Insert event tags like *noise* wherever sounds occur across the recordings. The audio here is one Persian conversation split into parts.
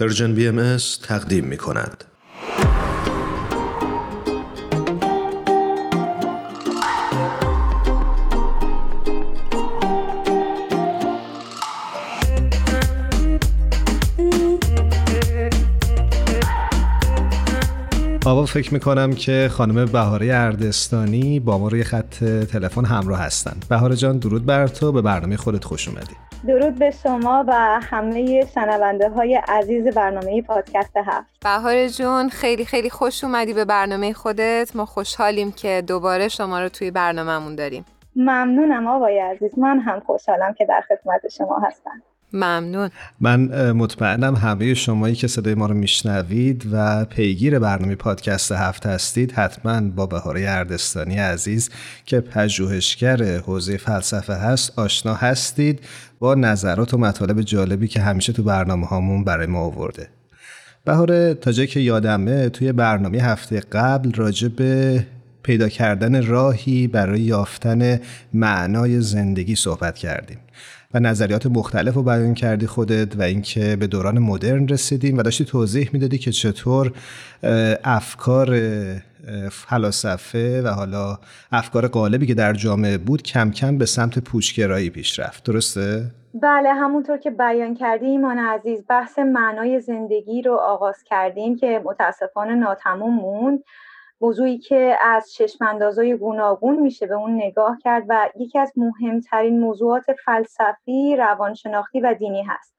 پرژن بی ام تقدیم می کند. آوا فکر می‌کنم که خانم بهاره اردستانی با ما روی خط تلفن همراه هستند. بهاره جان درود بر تو به برنامه خودت خوش اومدی. درود به شما و همه شنونده های عزیز برنامه پادکست هفت. بهار جون خیلی خیلی خوش اومدی به برنامه خودت. ما خوشحالیم که دوباره شما رو توی برنامهمون داریم. ممنونم آقای عزیز من هم خوشحالم که در خدمت شما هستم. ممنون. من مطمئنم همه شمایی که صدای ما رو میشنوید و پیگیر برنامه پادکست هفت هستید حتما با بهاره اردستانی عزیز که پژوهشگر حوزه فلسفه هست آشنا هستید با نظرات و مطالب جالبی که همیشه تو برنامه هامون برای ما آورده. بهاره تا جایی که یادمه توی برنامه هفته قبل راجع به پیدا کردن راهی برای یافتن معنای زندگی صحبت کردیم. و نظریات مختلف رو بیان کردی خودت و اینکه به دوران مدرن رسیدیم و داشتی توضیح می‌دادی که چطور افکار فلاسفه و حالا افکار غالبی که در جامعه بود کم کم به سمت پوچگرایی پیش رفت درسته؟ بله همونطور که بیان کردیم ایمان عزیز بحث معنای زندگی رو آغاز کردیم که متاسفانه ناتموم موند موضوعی که از چشماندازهای گوناگون میشه به اون نگاه کرد و یکی از مهمترین موضوعات فلسفی، روانشناختی و دینی هست.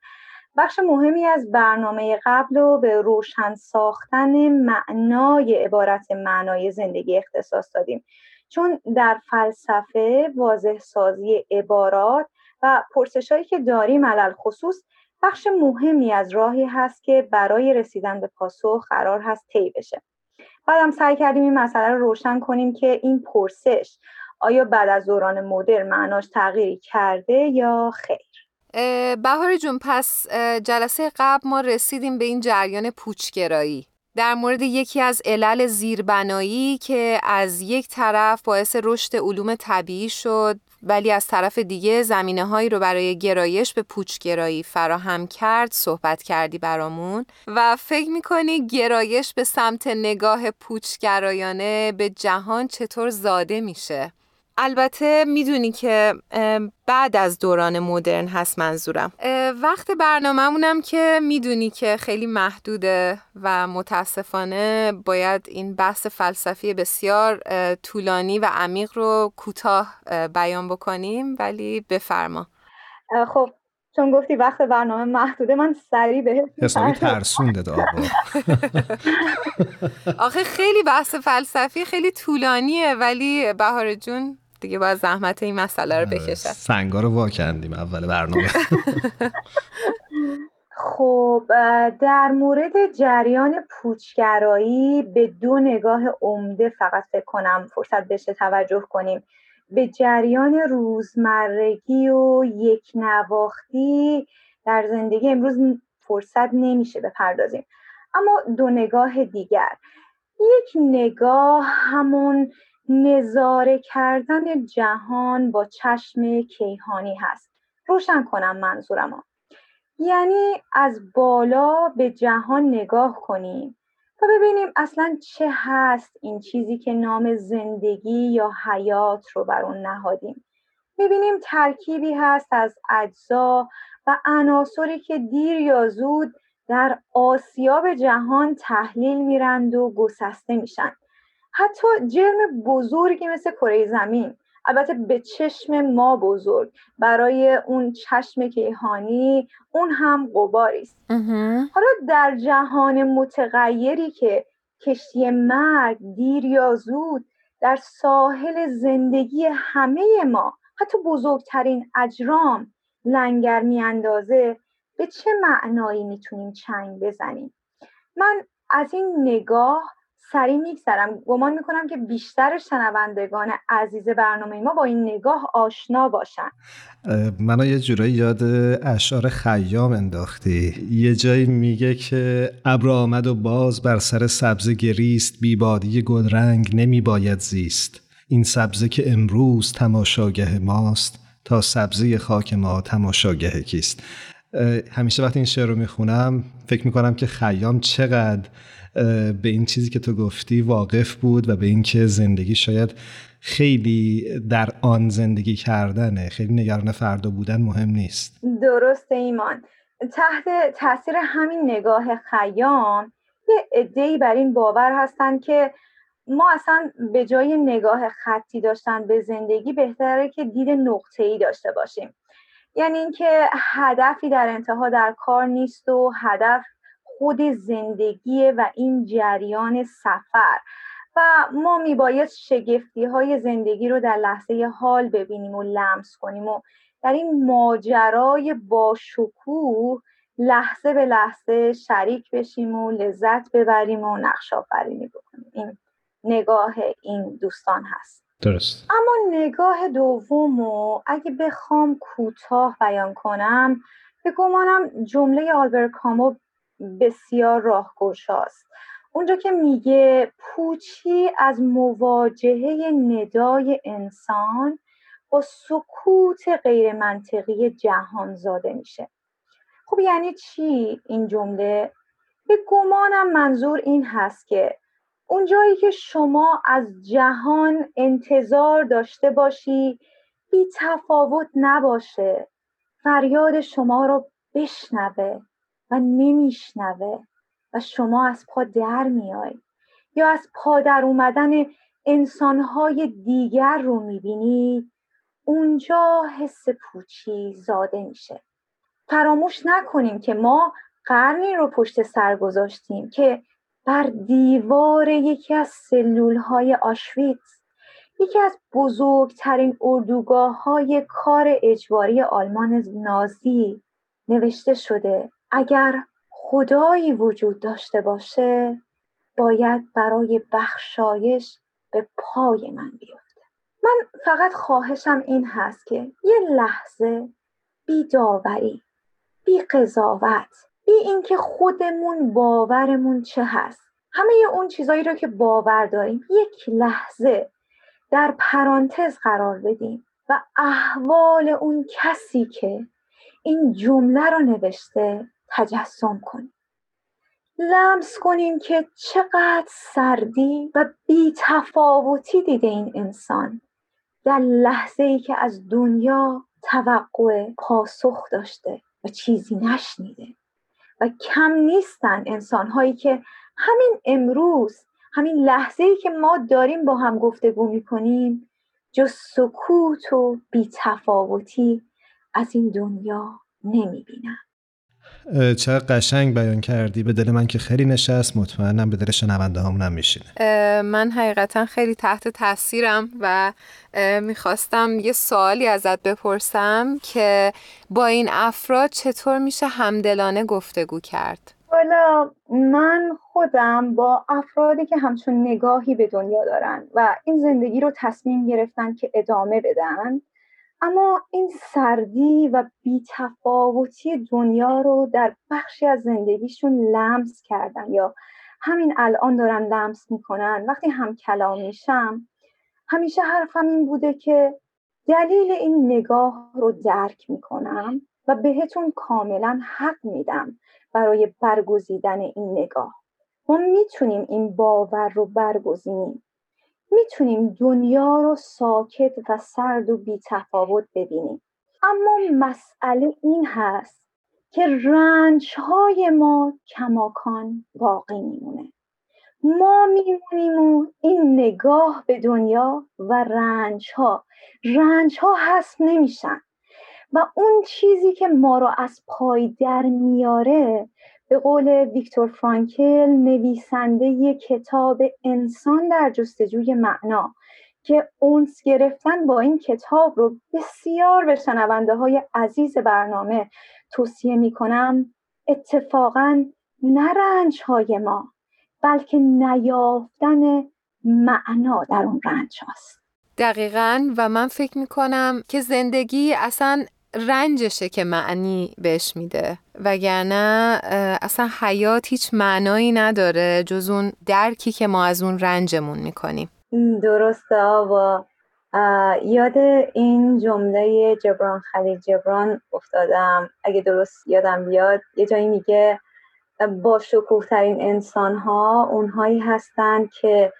بخش مهمی از برنامه قبل رو به روشن ساختن معنای عبارت معنای زندگی اختصاص دادیم چون در فلسفه واضح سازی عبارات و پرسشهایی که داریم علل خصوص بخش مهمی از راهی هست که برای رسیدن به پاسخ قرار هست طی بشه بعدم سعی کردیم این مسئله رو روشن کنیم که این پرسش آیا بعد از دوران مدرن معناش تغییری کرده یا خیر؟ بهار جون پس جلسه قبل ما رسیدیم به این جریان پوچگرایی. در مورد یکی از علل زیربنایی که از یک طرف باعث رشد علوم طبیعی شد ولی از طرف دیگه زمینه هایی رو برای گرایش به پوچگرایی فراهم کرد صحبت کردی برامون و فکر می‌کنی گرایش به سمت نگاه پوچگرایانه به جهان چطور زاده میشه؟ البته می‌دونی که بعد از دوران مدرن هست منظورم. وقت برنامهمونم که می‌دونی که خیلی محدوده و متاسفانه باید این بحث فلسفی بسیار طولانی و عمیق رو کوتاه بیان بکنیم ولی بفرما. خب چون گفتی وقت برنامه محدوده من سریع به حسابی ترسونده *laughs* آخه خیلی بحث فلسفی خیلی طولانیه ولی بهار جون دیگه باید زحمت این مسئله رو آره، بکشد سنگا رو واکندیم اول برنامه. *laughs* خب در مورد جریان پوچگرایی به دو نگاه عمده فقط فکر کنم فرصت بشه توجه کنیم. به جریان روزمرگی و یک نواختی در زندگی امروز فرصت نمیشه بپردازیم. اما دو نگاه دیگر. یک نگاه همون نظاره کردن جهان با چشم کیهانی هست. روشن کنم منظورم یعنی از بالا به جهان نگاه کنیم و ببینیم اصلا چه هست این چیزی که نام زندگی یا حیات رو بر اون نهادیم. ببینیم ترکیبی هست از اجزا و عناصری که دیر یا زود در آسیاب جهان تحلیل میرند و گسسته میشن. حتی جرم بزرگی مثل کره زمین البته به چشم ما بزرگ. برای اون چشم کیهانی اون هم قباری است. حالا در جهان متغیری که کشتی مرگ دیر یا زود در ساحل زندگی همه ما حتی بزرگترین اجرام لنگر میاندازه به چه معنایی می‌تونیم چنگ بزنیم؟ من از این نگاه سریع میگذرم. گمان می‌کنم که بیشتر شنوندگان عزیز برنامه ما با این نگاه آشنا باشن. منو یه جورایی یاد اشعار خیام انداختی. یه جایی میگه که ابر آمد و باز بر سر سبزه گریست بیبادی گلرنگ نمی باید زیست. این سبزه که امروز تماشاگه ماست تا سبزه خاک ما تماشاگه کیست. همیشه وقتی این شعر رو می‌خونم فکر می‌کنم که خیام چقدر به این چیزی که تو گفتی واقف بود و به اینکه زندگی شاید خیلی در آن زندگی کردنه. خیلی نگران فردا بودن مهم نیست. درست ایمان. تحت تاثیر همین نگاه خیام یه عده‌ای بر این باور هستن که ما اصلا به جای نگاه خطی داشتن به زندگی بهتره که دید نقطه‌ای داشته باشیم. یعنی اینکه هدفی در انتها در کار نیست و هدف خود زندگی و این جریان سفر. و ما میباید شگفتی های زندگی رو در لحظه حال ببینیم و لمس کنیم و در این ماجرای با شکوه لحظه به لحظه شریک بشیم و لذت ببریم و نقش آفرینی بکنیم. این نگاه این دوستان هست. درست. اما نگاه دوم و اگه بخوام کوتاه بیان کنم به گمانم جمله آلبر کامو بسیار راهگشاست. اونجا که میگه پوچی از مواجهه ندای انسان با سکوت غیر منطقی جهان زاده میشه. خب یعنی چی این جمله؟ به گمانم منظور این هست که اونجایی که شما از جهان انتظار داشته باشی بی تفاوت نباشه. فریاد شما رو بشنوه و نمیشنوه و شما از پا در میای. یا از پا در اومدن انسانهای دیگر رو می‌بینید اونجا حس پوچی زاده میشه. فراموش نکنیم که ما قرنی رو پشت سر گذاشتیم که بر دیوار یکی از سلول های آشویتز یکی از بزرگترین اردوگاه های کار اجباری آلمان نازی نوشته شده. اگر خدایی وجود داشته باشه باید برای بخشایش به پای من بیفته. من فقط خواهشم این هست که یه لحظه بی داوری بی قضاوت بی اینکه خودمون باورمون چه هست. همه اون چیزایی رو که باور داریم یک لحظه در پرانتز قرار بدیم و احوال اون کسی که این جمله رو نوشته تجسم کنیم. لمس کنیم که چقدر سردی و بی تفاوتی دیده این انسان در لحظه ای که از دنیا توقع پاسخ داشته و چیزی نشنیده. و کم نیستن انسان هایی که همین امروز همین لحظه ای که ما داریم با هم گفتگو می‌کنیم جز سکوت و بیتفاوتی از این دنیا نمی‌بینم چه قشنگ بیان کردی. به دل من که خیلی نشست. مطمئنم به دل شنونده هم میشینه. من حقیقتا خیلی تحت تاثیرم و می‌خواستم یه سوالی ازت بپرسم که با این افراد چطور میشه همدلانه گفتگو کرد؟ حالا من خودم با افرادی که همچون نگاهی به دنیا دارن و این زندگی رو تصمیم گرفتن که ادامه بدن اما این سردی و بیتفاوتی دنیا رو در بخشی از زندگیشون لمس کردن یا همین الان دارن لمس می‌کنن. وقتی هم کلام میشم همیشه حرفم این بوده که دلیل این نگاه رو درک می‌کنم و بهتون کاملا حق میدم برای برگزیدن این نگاه. ما می‌تونیم این باور رو برگزینیم. می‌تونیم دنیا رو ساکت و سرد و بیتفاوت ببینیم. اما مسئله این هست که رنج های ما کماکان باقی میمونه. ما میمونیم و این نگاه به دنیا و رنج ها رنج ها حس نمیشن. و اون چیزی که ما رو از پای در میاره به قول ویکتور فرانکل نویسنده کتاب انسان در جستجوی معنا که اونس گرفتن با این کتاب رو بسیار به شنونده های عزیز برنامه توصیه می کنم اتفاقا نرنج های ما بلکه نیافتن معنا در اون رنج هاست. دقیقا و من فکر می کنم که زندگی اصلا رنجشه که معنی بهش میده. وگرنه اصلا حیات هیچ معنایی نداره جز اون درکی که ما از اون رنجمون می‌کنیم. درسته آوا یاد این جمله جبران خلیل جبران افتادم. اگه درست یادم بیاد یه جایی میگه با شکوه ترین انسان ها اونهایی هستند که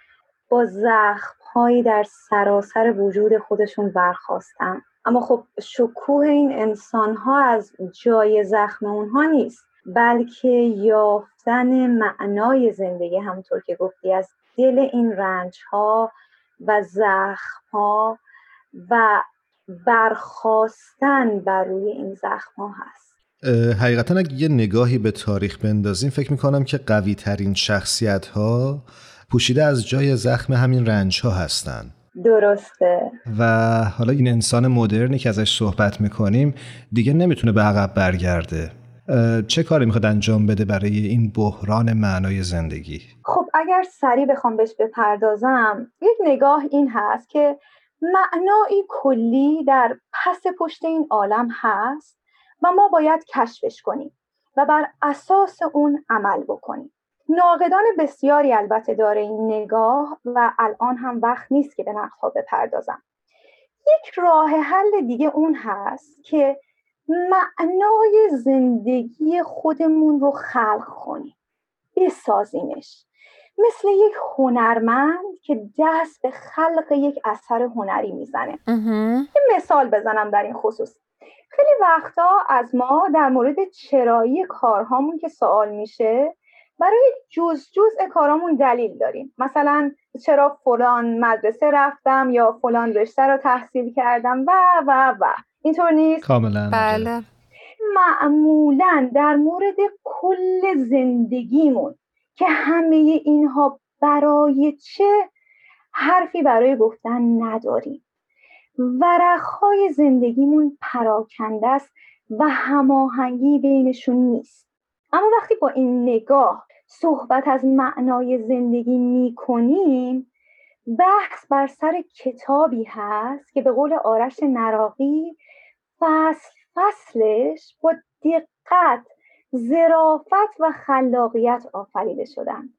با زخم هایی در سراسر وجود خودشون برخواستن اما خب شکوه این انسان ها از جای زخم اونها نیست بلکه یافتن معنای زندگی همطور که گفتی از دل این رنج ها و زخم ها و برخواستن بر روی این زخم ها هست حقیقتا اگه یه نگاهی به تاریخ بندازیم فکر می‌کنم که قوی ترین شخصیت ها پوشیده از جای زخم همین رنج ها هستن. درسته. و حالا این انسان مدرنی که ازش صحبت می‌کنیم دیگه نمی‌تونه به عقب برگرده. چه کاری می‌خواد انجام بده برای این بحران معنای زندگی؟ خب اگر سریع بخوام بهش بپردازم یک نگاه این هست که معنایی کلی در پس پشت این عالم هست و ما باید کشفش کنیم و بر اساس اون عمل بکنیم. ناقدان بسیاری البته داره این نگاه و الان هم وقت نیست که به نقدها بپردازم. یک راه حل دیگه اون هست که معنای زندگی خودمون رو خلق کنیم بسازیمش. مثل یک هنرمند که دست به خلق یک اثر هنری می‌زنه. یه مثال بزنم در این خصوص. خیلی وقتا از ما در مورد چرایی کارهامون که سوال میشه برای جز جزء کارامون دلیل داریم. مثلا چرا فلان مدرسه رفتم یا فلان رشته رو تحصیل کردم. و و و. اینطور نیست؟ کاملا بله. معمولا در مورد کل زندگیمون که همه اینها برای چه حرفی برای گفتن نداریم. ورقهای زندگیمون پراکنده است و هماهنگی بینشون نیست. اما وقتی با این نگاه صحبت از معنای زندگی می کنیم بحث بر سر کتابی هست که به قول آرش نراقی فصل فصلش با دقت زرافت و خلاقیت آفریده شدن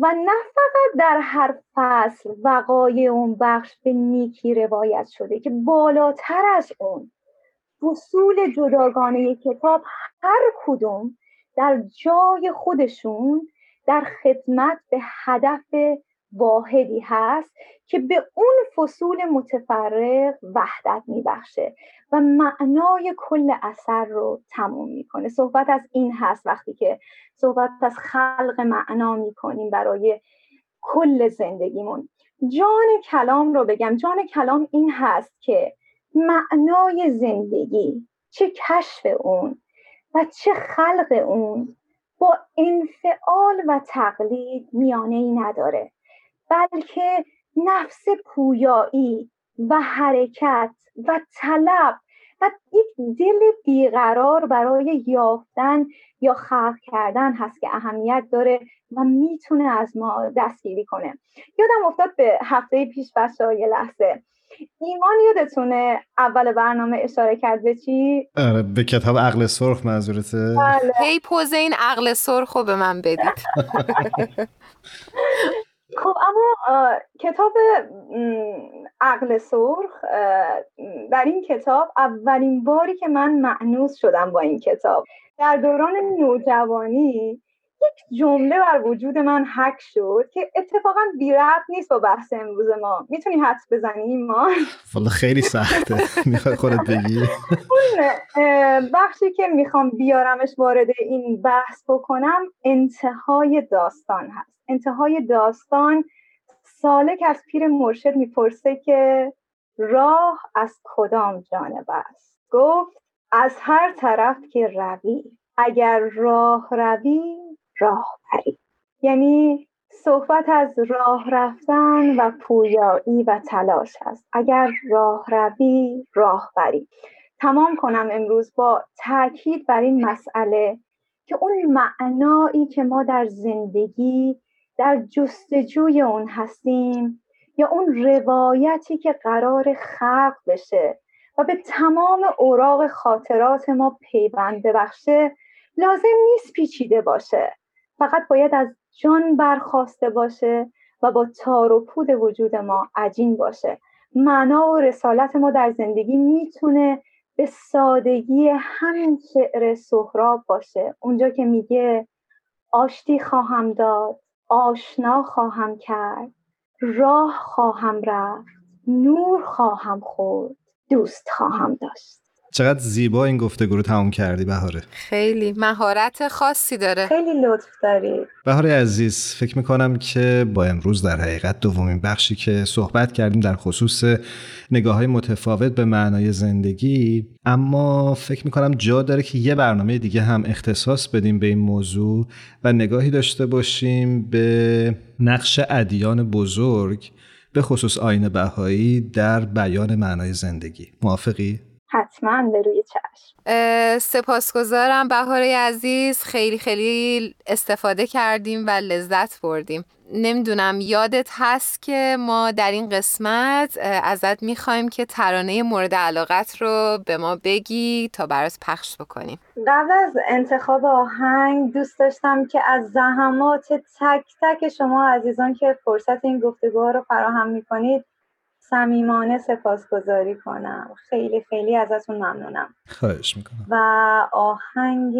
و نه فقط در هر فصل وقایع اون بخش به نیکی روایت شده که بالاتر از اون فصول جداگانه کتاب هر کدوم در جای خودشون در خدمت به هدف واحدی هست که به اون فصول متفرق وحدت میبخشه و معنای کل اثر رو تموم می‌کنه. صحبت از این هست وقتی که صحبت از خلق معنا می‌کنیم برای کل زندگیمون. جان کلام رو بگم. جان کلام این هست که معنای زندگی چه کشف اون و چه خلق اون با انفعال و تقلید میانه ای نداره بلکه نفس پویایی و حرکت و طلب و یک دل بیقرار برای یافتن یا خلق کردن هست که اهمیت داره و می‌تونه از ما دستگیری کنه. یادم افتاد به هفته پیش بچه یه لحظه. ایمان یادتونه اول برنامه اشاره کرد به چی؟ آره به کتاب عقل سرخ منظورته بله. هی پوز این عقل سرخ رو به من بدید *laughs* خب اما کتاب عقل سرخ در این کتاب اولین باری که من معنوس شدم با این کتاب در دوران نوجوانی یک جمله بر وجود من حک شد که اتفاقا بی نیست با بحث امروز ما. می‌تونی حدس بزنی ما والا خیلی سخته. می‌خوای خودت بگی؟ بخشی که می‌خوام بیارمش وارد این بحث بکنم انتهای داستان هست. انتهای داستان سالک از پیر مرشد می‌پرسه که راه از کدام جانب است؟ گفت از هر طرف که روی. اگر راه روی راه پری یعنی صحبت از راه رفتن و پویایی و تلاش است. اگر راه روی راه بری. تمام کنم امروز با تاکید بر این مسئله که اون معنایی که ما در زندگی در جستجوی اون هستیم یا اون روایتی که قرار خلق بشه و به تمام اوراق خاطرات ما پیوند ببخشه لازم نیست پیچیده باشه. فقط باید از جان برخواسته باشه و با تار و پود وجود ما عجین باشه. معنا و رسالت ما در زندگی می‌تونه به سادگی همین شعر سهراب باشه. اونجا که میگه آشتی خواهم داد آشنا خواهم کرد راه خواهم رفت نور خواهم خورد دوست خواهم داشت. چقدر زیبا این گفتگو رو تموم کردی بهاره. خیلی مهارت خاصی داره. خیلی لطف داری. بهاره عزیز فکر می‌کنم که با امروز در حقیقت دومین بخشی که صحبت کردیم در خصوص نگاه های متفاوت به معنای زندگی اما فکر می‌کنم جا داره که یه برنامه دیگه هم اختصاص بدیم به این موضوع و نگاهی داشته باشیم به نقش ادیان بزرگ به خصوص آین بهایی در بیان معنای زندگی. موافقی؟ حتما به روی چشم. سپاسگزارم بهاره عزیز. خیلی خیلی استفاده کردیم و لذت بردیم. نمی‌دونم یادت هست که ما در این قسمت ازت می‌خوایم که ترانه مورد علاقت رو به ما بگی تا برات پخش بکنیم. قبل از انتخاب آهنگ دوست داشتم که از زحمات تک تک شما عزیزان که فرصت این گفتگوها رو فراهم می‌کنید صمیمانه سپاسگزاری کنم. خیلی خیلی ازتون ممنونم. خواهش می‌کنم. و آهنگ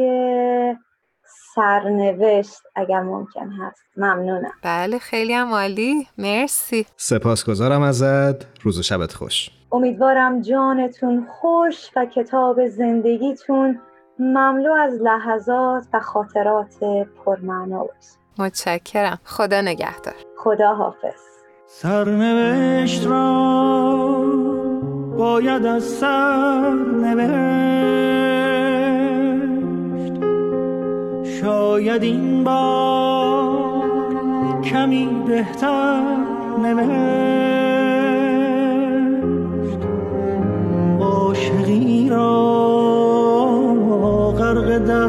سرنوشت اگر ممکن هست. ممنونم. بله خیلی هم عالی. مرسی. سپاسگزارم ازت. روز و شبت خوش. امیدوارم جانتون خوش و کتاب زندگیتون مملو از لحظات و خاطرات پرمعنا باشه. متشکرم. خدا نگهدار. خدا حافظ سرنوشت را باید از سر نوشت شاید این بار کمی بهتر نوشت. عاشقی را غرق در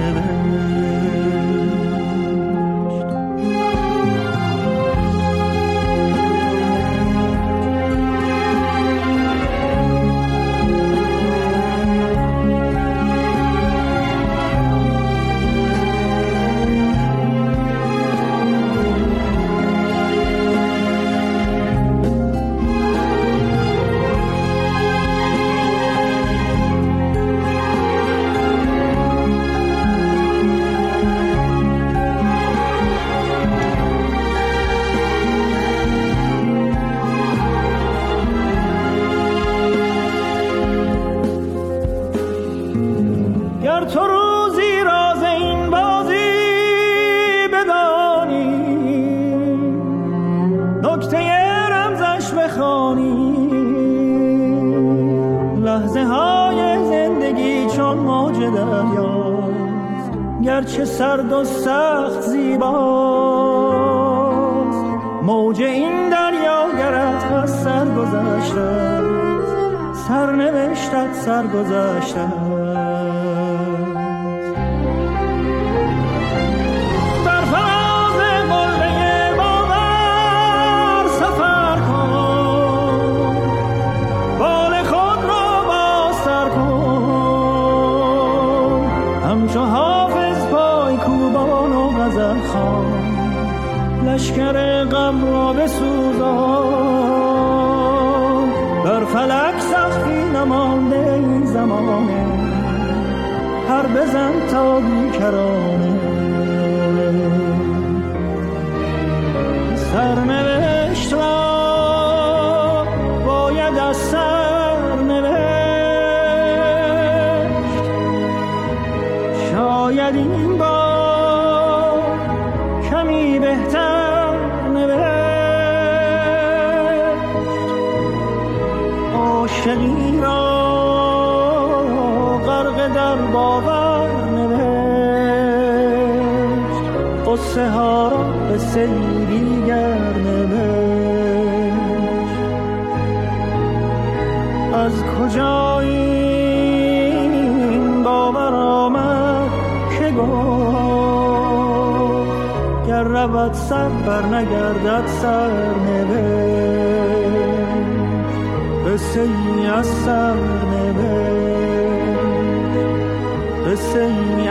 زندگی چون موج دریاست. گرچه سرد و سخت زیباست. موج این دریا گرت از سر گذشته سرنوشتت سر گذشته بر فلک سختی نمانده این زمانه. هر بزن تا بیکرانه. سرنوشت قصه ها را به نوشت. از کجا این باور آمد که گفت گر رود سر بر نگردد سر نوشت. قصه ای از سر قصه ای